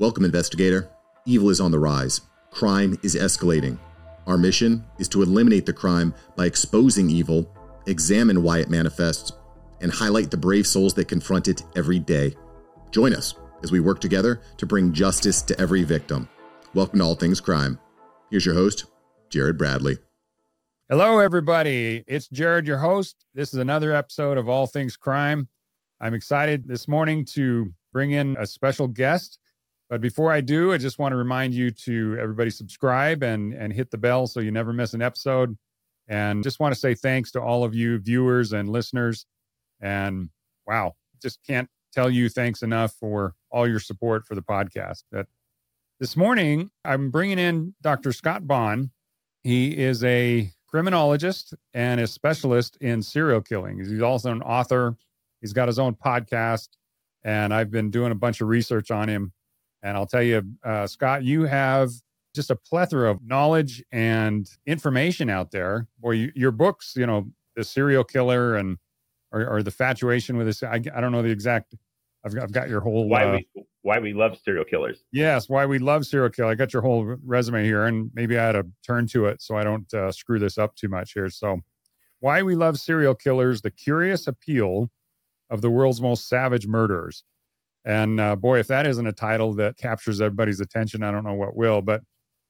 Welcome, investigator. Evil is on the rise. Crime is escalating. Our mission is to eliminate the crime by exposing evil, examine why it manifests, and highlight the brave souls that confront it every day. Join us as we work together to bring justice to every victim. Welcome to All Things Crime. Here's your host, Jared Bradley. Hello, everybody. It's Jared, your host. This is another episode of All Things Crime. I'm excited this morning to bring in a special guest. But before I do, I just want to remind you to everybody subscribe and, and hit the bell so you never miss an episode. And just want to say thanks to all of you viewers and listeners. And wow, just can't tell you thanks enough for all your support for the podcast. But this morning, I'm bringing in Dr. Scott Bonn. He is a criminologist and a specialist in serial killing. He's also an author. He's got his own podcast, and I've been doing a bunch of research on him and I'll tell you, uh, Scott, you have just a plethora of knowledge and information out there. Boy, you, your books, you know, the serial killer and or, or the fatuation with this. I, I don't know the exact. I've, I've got your whole why uh, we why we love serial killers. Yes, why we love serial killer. I got your whole resume here, and maybe I had to turn to it so I don't uh, screw this up too much here. So, why we love serial killers: the curious appeal of the world's most savage murderers. And uh, boy, if that isn't a title that captures everybody's attention, I don't know what will. But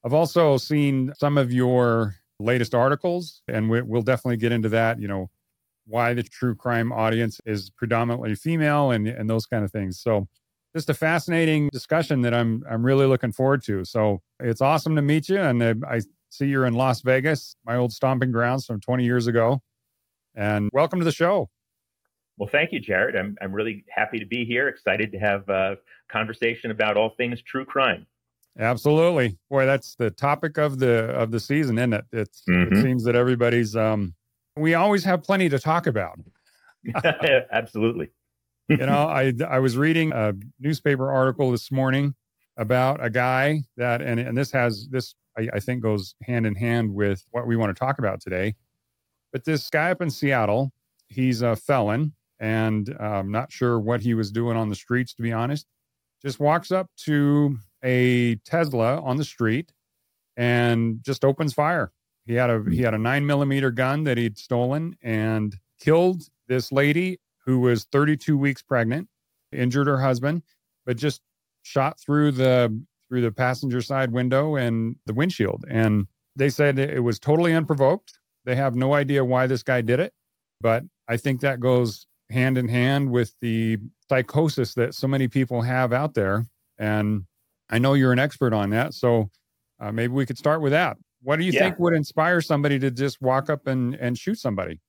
I've also seen some of your latest articles, and we, will definitely get into that. You know, why the true crime audience is predominantly female and, and those kind of things. So, just a fascinating discussion that I'm I'm really looking forward to. So it's awesome to meet you, and I see you're in Las Vegas, my old stomping grounds from 20 years ago. And welcome to the show. Well, thank you, Jared. I'm, I'm really happy to be here. Excited to have a conversation about all things true crime. Absolutely, boy, that's the topic of the of the season, isn't it? It's, mm-hmm. It seems that everybody's. Um, we always have plenty to talk about. Absolutely. you know, I I was reading a newspaper article this morning about a guy that, and and this has this I, I think goes hand in hand with what we want to talk about today. But this guy up in Seattle, he's a felon and I'm um, not sure what he was doing on the streets, to be honest. Just walks up to a Tesla on the street and just opens fire. He had a he had a nine millimeter gun that he'd stolen and killed this lady who was 32 weeks pregnant, injured her husband, but just shot through the through the passenger side window and the windshield. And they said it was totally unprovoked. They have no idea why this guy did it, but I think that goes hand in hand with the psychosis that so many people have out there. And I know you're an expert on that. So uh, maybe we could start with that. What do you yeah. think would inspire somebody to just walk up and, and shoot somebody?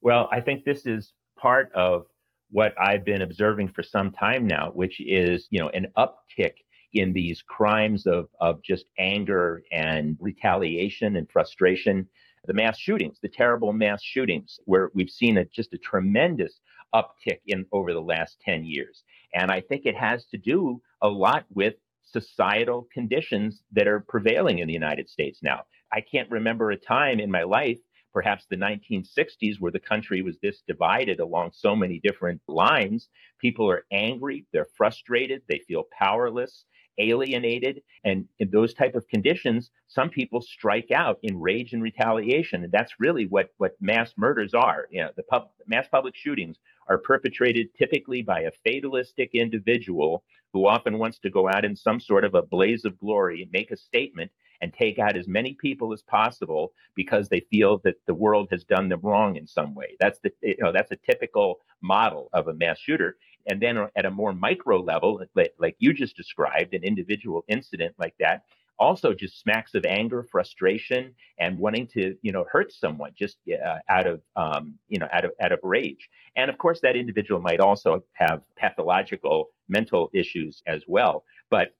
Well, I think this is part of what I've been observing for some time now, which is, you know, an uptick in these crimes of, of just anger and retaliation and frustration. The mass shootings, the terrible mass shootings, where we've seen a, just a tremendous uptick in over the last 10 years. And I think it has to do a lot with societal conditions that are prevailing in the United States now. I can't remember a time in my life, perhaps the 1960s, where the country was this divided along so many different lines. People are angry, they're frustrated, they feel powerless, alienated and in those type of conditions some people strike out in rage and retaliation and that's really what what mass murders are you know the pub, mass public shootings are perpetrated typically by a fatalistic individual who often wants to go out in some sort of a blaze of glory and make a statement and take out as many people as possible because they feel that the world has done them wrong in some way. That's the you know that's a typical model of a mass shooter. And then at a more micro level, like, like you just described, an individual incident like that also just smacks of anger, frustration, and wanting to, you know, hurt someone just uh, out of, um, you know, out of out of rage. And of course, that individual might also have pathological mental issues as well. But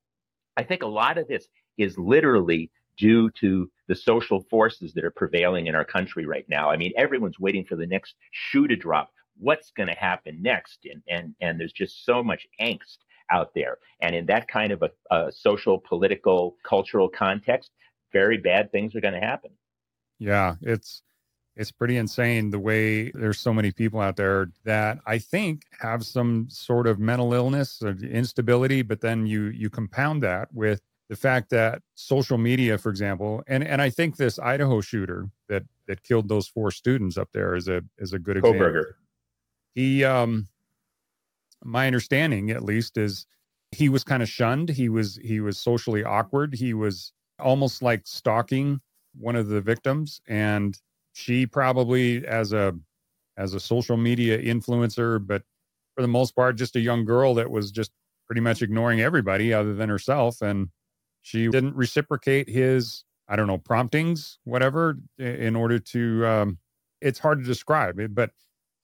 I think a lot of this is literally due to the social forces that are prevailing in our country right now. I mean, everyone's waiting for the next shoe to drop. What's going to happen next? And and and there's just so much angst out there. And in that kind of a, a social, political, cultural context, very bad things are going to happen. Yeah, it's it's pretty insane the way there's so many people out there that I think have some sort of mental illness or instability, but then you you compound that with the fact that social media, for example, and and I think this Idaho shooter that that killed those four students up there is a is a good example. He um my understanding at least is he was kind of shunned. He was he was socially awkward. He was almost like stalking one of the victims and she probably as a as a social media influencer but for the most part just a young girl that was just pretty much ignoring everybody other than herself and she didn't reciprocate his i don't know promptings whatever in order to um it's hard to describe it but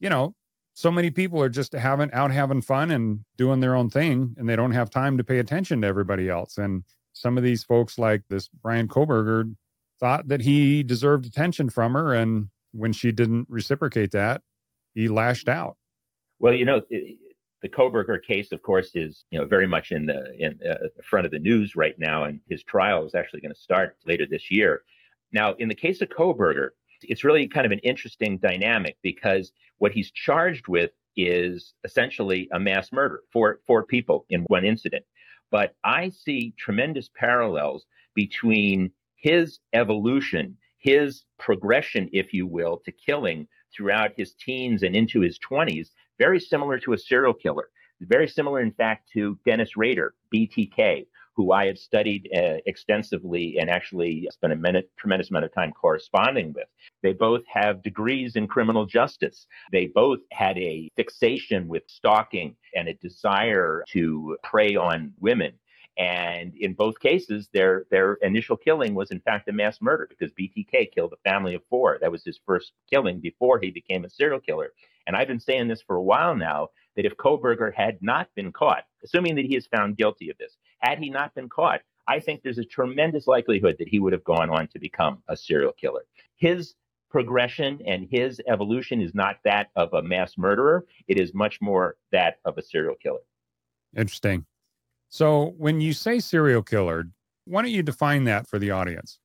you know so many people are just having out having fun and doing their own thing and they don't have time to pay attention to everybody else and some of these folks like this brian Kohberger thought that he deserved attention from her. And when she didn't reciprocate that, he lashed out. Well, you know, the Kohberger case, of course, is you know very much in the in uh, front of the news right now, and his trial is actually going to start later this year. Now, in the case of Kohberger, it's really kind of an interesting dynamic because what he's charged with is essentially a mass murder for four people in one incident. But I see tremendous parallels between his evolution, his progression, if you will, to killing throughout his teens and into his 20s, very similar to a serial killer. Very similar, in fact, to Dennis Rader, BTK, who I have studied uh, extensively and actually spent a minute, tremendous amount of time corresponding with. They both have degrees in criminal justice. They both had a fixation with stalking and a desire to prey on women. And in both cases, their their initial killing was in fact a mass murder because BTK killed a family of four. That was his first killing before he became a serial killer. And I've been saying this for a while now that if Kohberger had not been caught, assuming that he is found guilty of this, had he not been caught, I think there's a tremendous likelihood that he would have gone on to become a serial killer. His progression and his evolution is not that of a mass murderer. It is much more that of a serial killer. Interesting. So when you say serial killer, why don't you define that for the audience?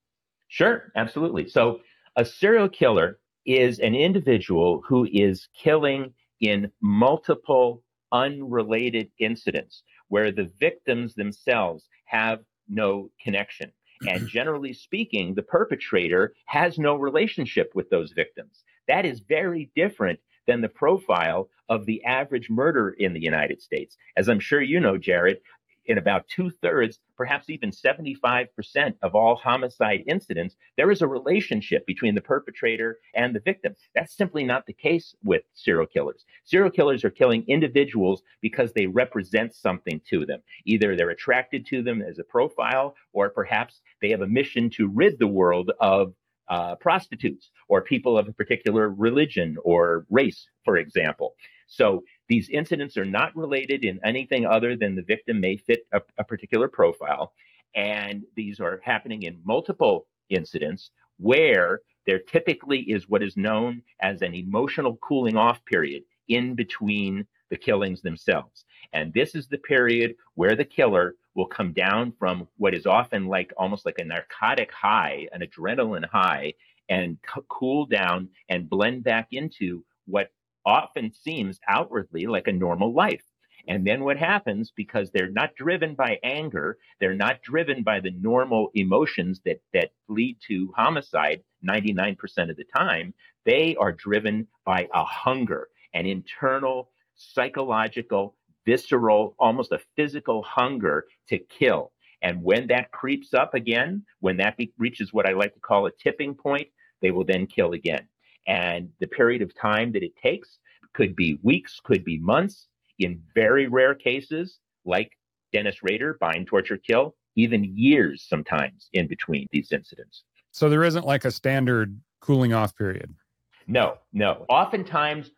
Sure, absolutely. So a serial killer is an individual who is killing in multiple unrelated incidents where the victims themselves have no connection. And generally speaking, the perpetrator has no relationship with those victims. That is very different than the profile of the average murder in the United States. As I'm sure you know, Jared, in about two thirds, perhaps even 75% of all homicide incidents, there is a relationship between the perpetrator and the victim. That's simply not the case with serial killers. Serial killers are killing individuals because they represent something to them. Either they're attracted to them as a profile, or perhaps they have a mission to rid the world of uh, prostitutes or people of a particular religion or race, for example. So these incidents are not related in anything other than the victim may fit a, a particular profile. And these are happening in multiple incidents where there typically is what is known as an emotional cooling off period in between the killings themselves. And this is the period where the killer will come down from what is often like almost like a narcotic high, an adrenaline high, and c- cool down and blend back into what often seems outwardly like a normal life. And then what happens because they're not driven by anger, they're not driven by the normal emotions that that lead to homicide 99% of the time, they are driven by a hunger, an internal psychological, visceral, almost a physical hunger to kill. And when that creeps up again, when that be- reaches what I like to call a tipping point, they will then kill again. And the period of time that it takes could be weeks, could be months. In very rare cases, like Dennis Rader, bind, torture, kill, even years sometimes in between these incidents. So there isn't like a standard cooling off period. No, no. Oftentimes,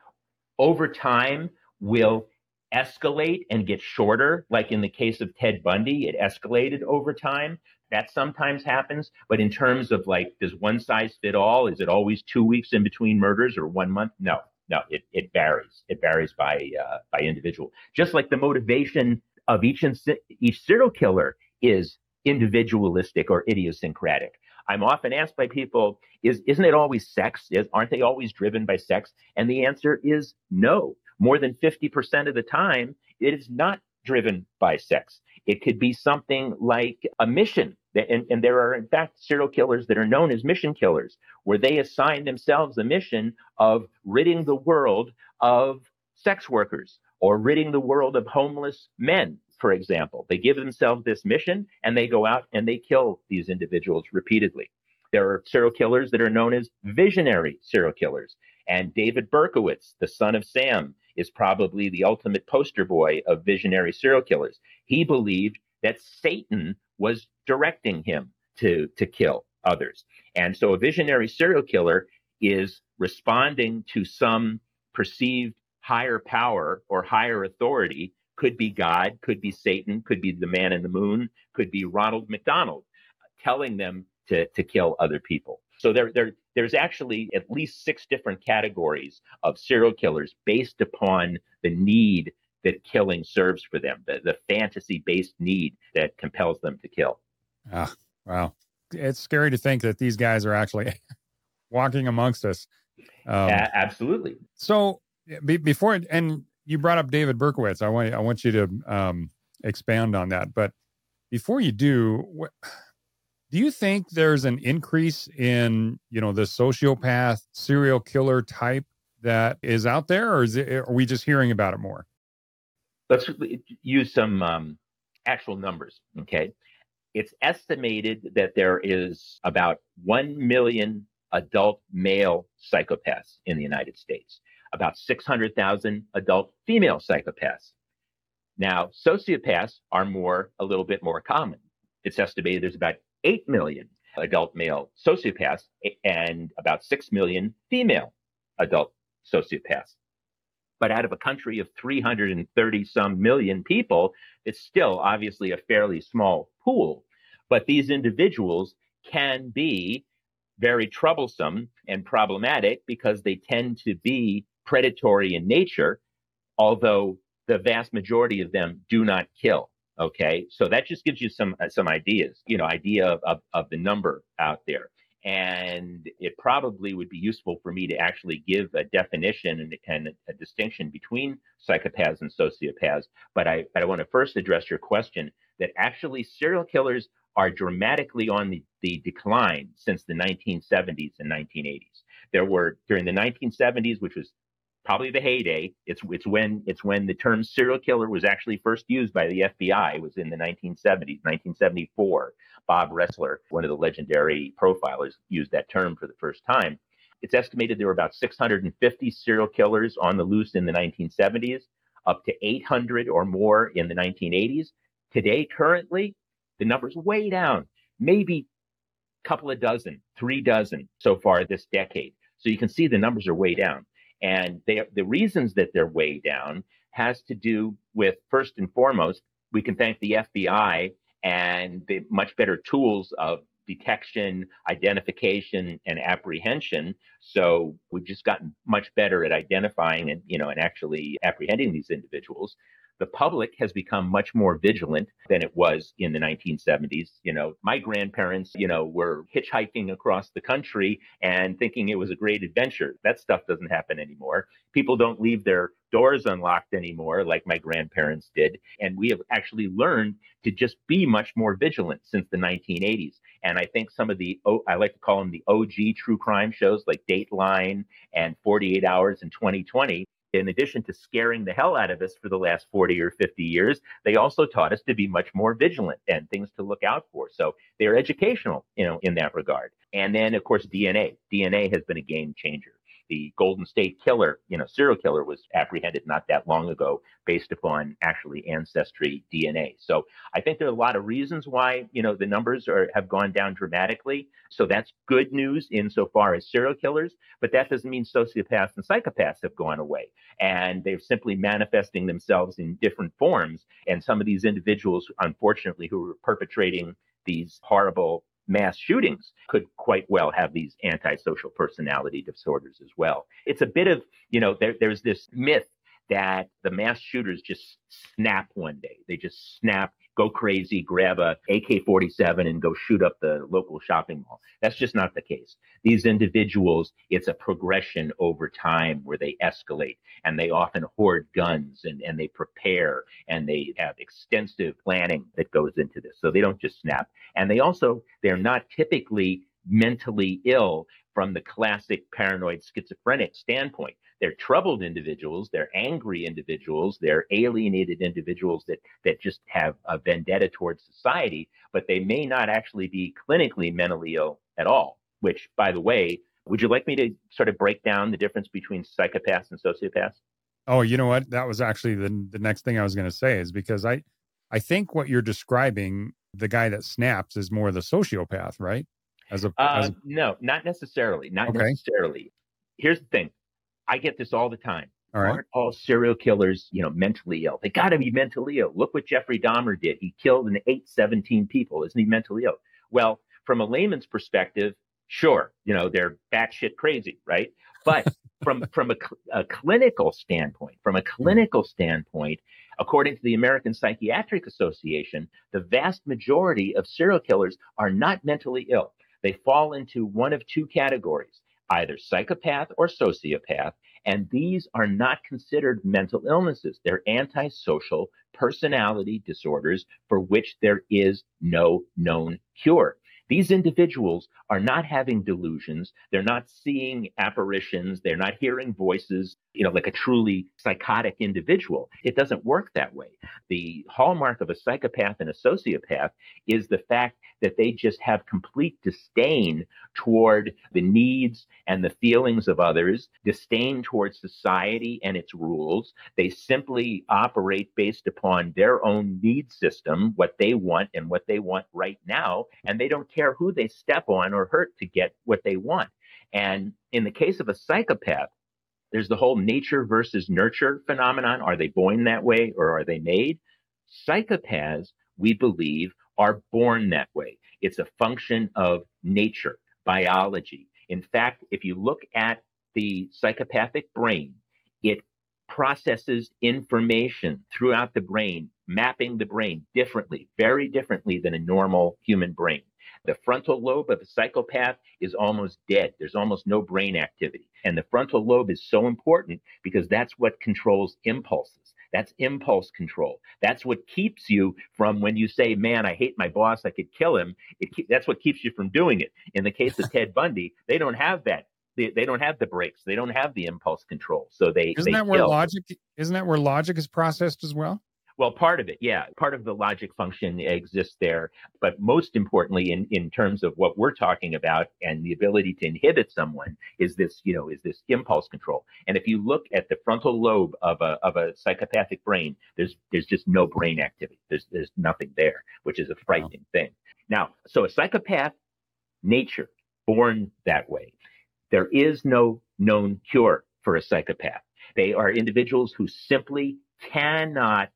over time, will escalate and get shorter. Like in the case of Ted Bundy, it escalated over time. That sometimes happens. But in terms of like, does one size fit all? Is it always two weeks in between murders or one month? No, no, it, it varies. It varies by uh, by individual. Just like the motivation of each each serial killer is individualistic or idiosyncratic. I'm often asked by people, is, isn't it always sex? Is, aren't they always driven by sex? And the answer is no. More than 50% of the time, it is not driven by sex. It could be something like a mission. And, and, there are, in fact, serial killers that are known as mission killers, where they assign themselves a mission of ridding the world of sex workers or ridding the world of homeless men, for example. They give themselves this mission and they go out and they kill these individuals repeatedly. There are serial killers that are known as visionary serial killers. And David Berkowitz, the son of Sam, is probably the ultimate poster boy of visionary serial killers. He believed that Satan was directing him to, to kill others. And so a visionary serial killer is responding to some perceived higher power or higher authority could be God, could be Satan, could be the man in the moon, could be Ronald McDonald telling them to, to kill other people. So there, there, there's actually at least six different categories of serial killers based upon the need that killing serves for them, the, the fantasy based need that compels them to kill. Ah, wow. It's scary to think that these guys are actually walking amongst us. Um, absolutely. So be, before and you brought up David Berkowitz. I want I want you to um, expand on that. But before you do, what, do you think there's an increase in you know the sociopath serial killer type that is out there, or is it, are we just hearing about it more? Let's use some um, actual numbers. Okay, it's estimated that there is about one million adult male psychopaths in the United States about 600,000 adult female psychopaths. Now, sociopaths are more, a little bit more common. It's estimated there's about 8 million adult male sociopaths and about 6 million female adult sociopaths. But out of a country of 330 some million people, it's still obviously a fairly small pool. But these individuals can be very troublesome and problematic because they tend to be predatory in nature, although the vast majority of them do not kill. Okay. So that just gives you some, uh, some ideas, you know, idea of, of, of the number out there. And it probably would be useful for me to actually give a definition and, and a, distinction between psychopaths and sociopaths. But I, but I want to first address your question that actually serial killers are dramatically on the, the decline since the 1970s and 1980s. There were during the 1970s, which was probably the heyday. It's it's when it's when the term serial killer was actually first used by the FBI. It was in the 1970s, 1974. Bob Ressler, one of the legendary profilers, used that term for the first time. It's estimated there were about 650 serial killers on the loose in the 1970s, up to 800 or more in the 1980s. Today, currently, the number's way down, maybe a couple of dozen, three dozen so far this decade. So you can see the numbers are way down. And they, the reasons that they're way down has to do with first and foremost, we can thank the FBI and the much better tools of detection, identification, and apprehension. So we've just gotten much better at identifying and, you know, and actually apprehending these individuals the public has become much more vigilant than it was in the 1970s. You know, my grandparents, you know, were hitchhiking across the country and thinking it was a great adventure. That stuff doesn't happen anymore. People don't leave their doors unlocked anymore like my grandparents did. And we have actually learned to just be much more vigilant since the 1980s. And I think some of the, I like to call them the OG true crime shows like Dateline and 48 Hours in 2020 in addition to scaring the hell out of us for the last 40 or 50 years, they also taught us to be much more vigilant and things to look out for. So they're educational, you know, in that regard. And then, of course, DNA. DNA has been a game changer the Golden State Killer, you know, serial killer was apprehended not that long ago based upon actually ancestry DNA. So I think there are a lot of reasons why, you know, the numbers are, have gone down dramatically. So that's good news insofar as serial killers, but that doesn't mean sociopaths and psychopaths have gone away. And they're simply manifesting themselves in different forms. And some of these individuals, unfortunately, who are perpetrating these horrible mass shootings could quite well have these antisocial personality disorders as well. It's a bit of, you know, there, there's this myth that the mass shooters just snap one day. They just snap go crazy, grab a AK-47 and go shoot up the local shopping mall. That's just not the case. These individuals, it's a progression over time where they escalate and they often hoard guns and, and they prepare and they have extensive planning that goes into this. So they don't just snap. And they also, they're not typically mentally ill from the classic paranoid schizophrenic standpoint. They're troubled individuals, they're angry individuals, they're alienated individuals that, that just have a vendetta towards society, but they may not actually be clinically mentally ill at all, which, by the way, would you like me to sort of break down the difference between psychopaths and sociopaths? Oh, you know what? That was actually the the next thing I was going to say is because I I think what you're describing, the guy that snaps is more the sociopath, right? As a, uh, as a... no, not necessarily, not okay. necessarily. Here's the thing: I get this all the time. All right. Aren't all serial killers, you know, mentally ill? They got to be mentally ill. Look what Jeffrey Dahmer did. He killed and ate 17 people. Isn't he mentally ill? Well, from a layman's perspective, sure, you know, they're batshit crazy, right? But from from a, a, clinical standpoint, from a hmm. clinical standpoint, according to the American Psychiatric Association, the vast majority of serial killers are not mentally ill. They fall into one of two categories either psychopath or sociopath, and these are not considered mental illnesses. They're antisocial personality disorders for which there is no known cure. These individuals are not having delusions. They're not seeing apparitions. They're not hearing voices, you know, like a truly psychotic individual. It doesn't work that way. The hallmark of a psychopath and a sociopath is the fact that they just have complete disdain toward the needs and the feelings of others, disdain towards society and its rules. They simply operate based upon their own need system, what they want and what they want right now. And they don't care who they step on or hurt to get what they want. And in the case of a psychopath, there's the whole nature versus nurture phenomenon. Are they born that way or are they made? Psychopaths, we believe, are born that way. It's a function of nature, biology. In fact, if you look at the psychopathic brain, it processes information throughout the brain, mapping the brain differently, very differently than a normal human brain. The frontal lobe of a psychopath is almost dead. There's almost no brain activity. And the frontal lobe is so important because that's what controls impulses. That's impulse control. That's what keeps you from when you say, "Man, I hate my boss. I could kill him." It, that's what keeps you from doing it. In the case of Ted Bundy, they don't have that. They, they don't have the brakes. They don't have the impulse control. So they isn't they that where logic isn't that where logic is processed as well? Well, part of it, yeah, part of the logic function exists there. But most importantly, in, in terms of what we're talking about and the ability to inhibit someone is this, you know, is this impulse control. And if you look at the frontal lobe of a, of a psychopathic brain, there's, there's just no brain activity. There's, there's nothing there, which is a frightening wow. thing. Now, so a psychopath nature born that way. There is no known cure for a psychopath. They are individuals who simply cannot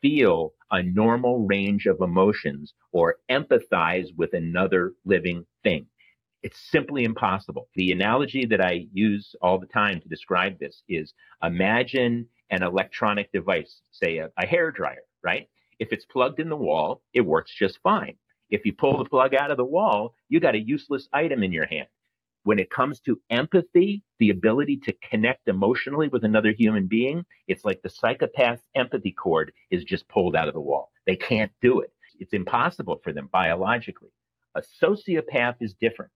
feel a normal range of emotions or empathize with another living thing. It's simply impossible. The analogy that I use all the time to describe this is imagine an electronic device, say a, a hair dryer, right? If it's plugged in the wall, it works just fine. If you pull the plug out of the wall, you got a useless item in your hand. When it comes to empathy, the ability to connect emotionally with another human being, it's like the psychopath's empathy cord is just pulled out of the wall. They can't do it. It's impossible for them biologically. A sociopath is different.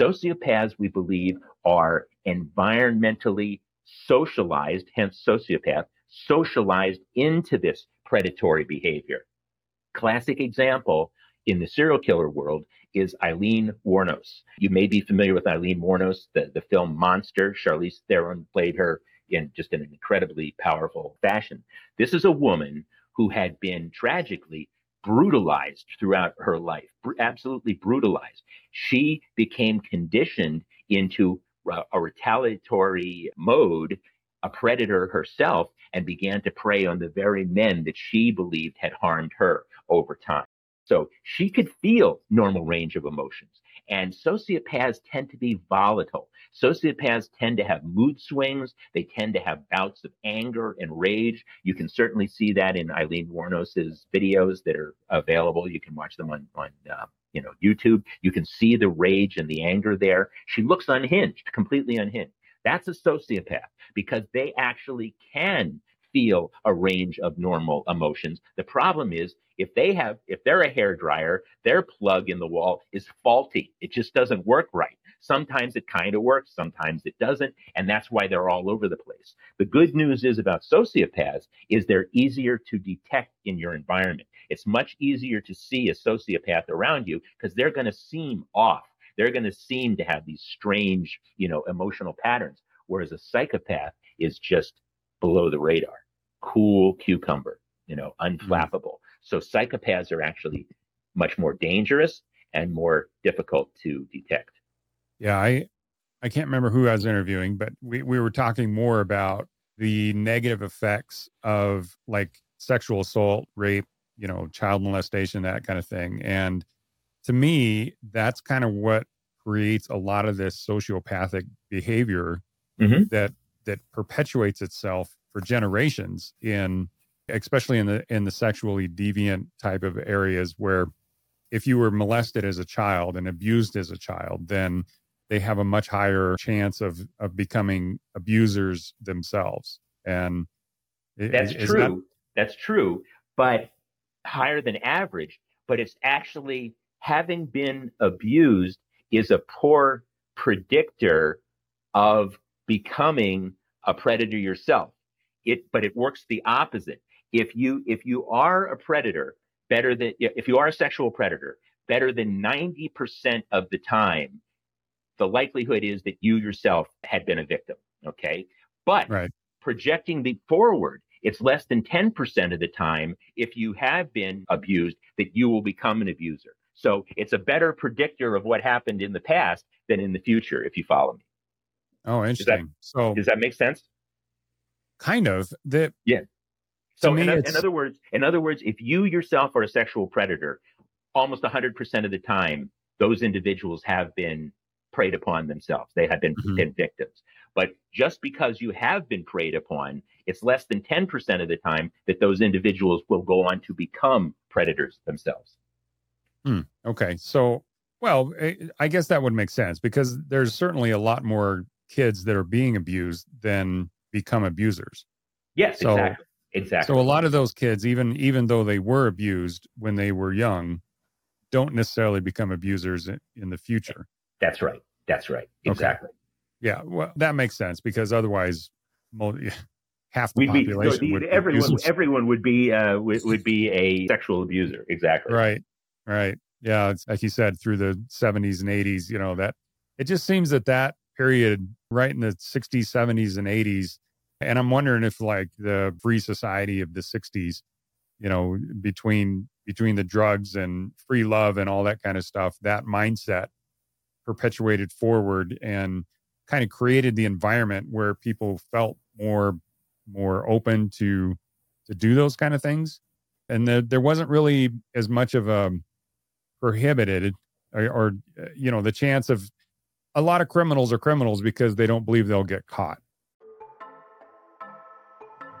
Sociopaths, we believe, are environmentally socialized, hence sociopath, socialized into this predatory behavior. Classic example in the serial killer world is Aileen Wuornos. You may be familiar with Aileen Wuornos, the, the film Monster. Charlize Theron played her in just an incredibly powerful fashion. This is a woman who had been tragically brutalized throughout her life, absolutely brutalized. She became conditioned into a retaliatory mode, a predator herself, and began to prey on the very men that she believed had harmed her over time. So she could feel normal range of emotions. And sociopaths tend to be volatile. Sociopaths tend to have mood swings. They tend to have bouts of anger and rage. You can certainly see that in Aileen Wuornos's videos that are available. You can watch them on, on uh, you know, YouTube. You can see the rage and the anger there. She looks unhinged, completely unhinged. That's a sociopath because they actually can feel a range of normal emotions. The problem is if they have, if they're a hair dryer, their plug in the wall is faulty. It just doesn't work right. Sometimes it kind of works, sometimes it doesn't, and that's why they're all over the place. The good news is about sociopaths is they're easier to detect in your environment. It's much easier to see a sociopath around you because they're going to seem off. They're going to seem to have these strange, you know, emotional patterns. Whereas a psychopath is just below the radar, cool cucumber, you know, mm-hmm. unflappable. So psychopaths are actually much more dangerous and more difficult to detect. Yeah, I I can't remember who I was interviewing, but we, we were talking more about the negative effects of like sexual assault, rape, you know, child molestation, that kind of thing. And to me, that's kind of what creates a lot of this sociopathic behavior mm-hmm. that that perpetuates itself for generations in especially in the in the sexually deviant type of areas where if you were molested as a child and abused as a child then they have a much higher chance of of becoming abusers themselves. And that's true that... that's true but higher than average. But it's actually having been abused is a poor predictor of becoming a predator yourself. It but it works the opposite. If you if you are a predator better than if you are a sexual predator better than 90% of the time the likelihood is that you yourself had been a victim okay? But right. projecting the forward it's less than 10% of the time if you have been abused that you will become an abuser. So it's a better predictor of what happened in the past than in the future if you follow me oh interesting does that, so does that make sense kind of that yeah so in, in, other words, in other words, if you yourself are a sexual predator, almost 100% of the time, those individuals have been preyed upon themselves. They have been, mm-hmm. been victims. But just because you have been preyed upon, it's less than 10% of the time that those individuals will go on to become predators themselves. Hmm. Okay. So, well, eh, I guess that would make sense because there's certainly a lot more kids that are being abused than become abusers. Yes, so, exactly. Exactly. So a lot of those kids, even even though they were abused when they were young, don't necessarily become abusers in, in the future. That's right. That's right. Exactly. Okay. Yeah. Well, that makes sense because otherwise, half the We'd population be, would everyone everyone would be uh, would, would be a sexual abuser. Exactly. Right. Right. Yeah. It's like you said, through the 70s and 80s, you know that it just seems that that period, right in the 60s, 70s, and 80s and I'm wondering if like the free society of the 60s, you know, between between the drugs and free love and all that kind of stuff, that mindset perpetuated forward and kind of created the environment where people felt more more open to to do those kind of things. And the, there wasn't really as much of a prohibited or, or uh, you know the chance of a lot of criminals are criminals because they don't believe they'll get caught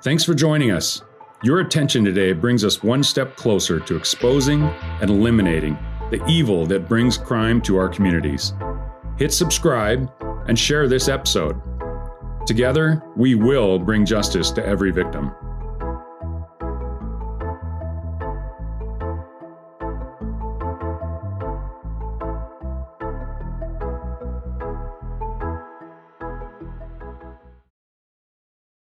Thanks for joining us. Your attention today brings us one step closer to exposing and eliminating the evil that brings crime to our communities. Hit subscribe and share this episode. Together, we will bring justice to every victim.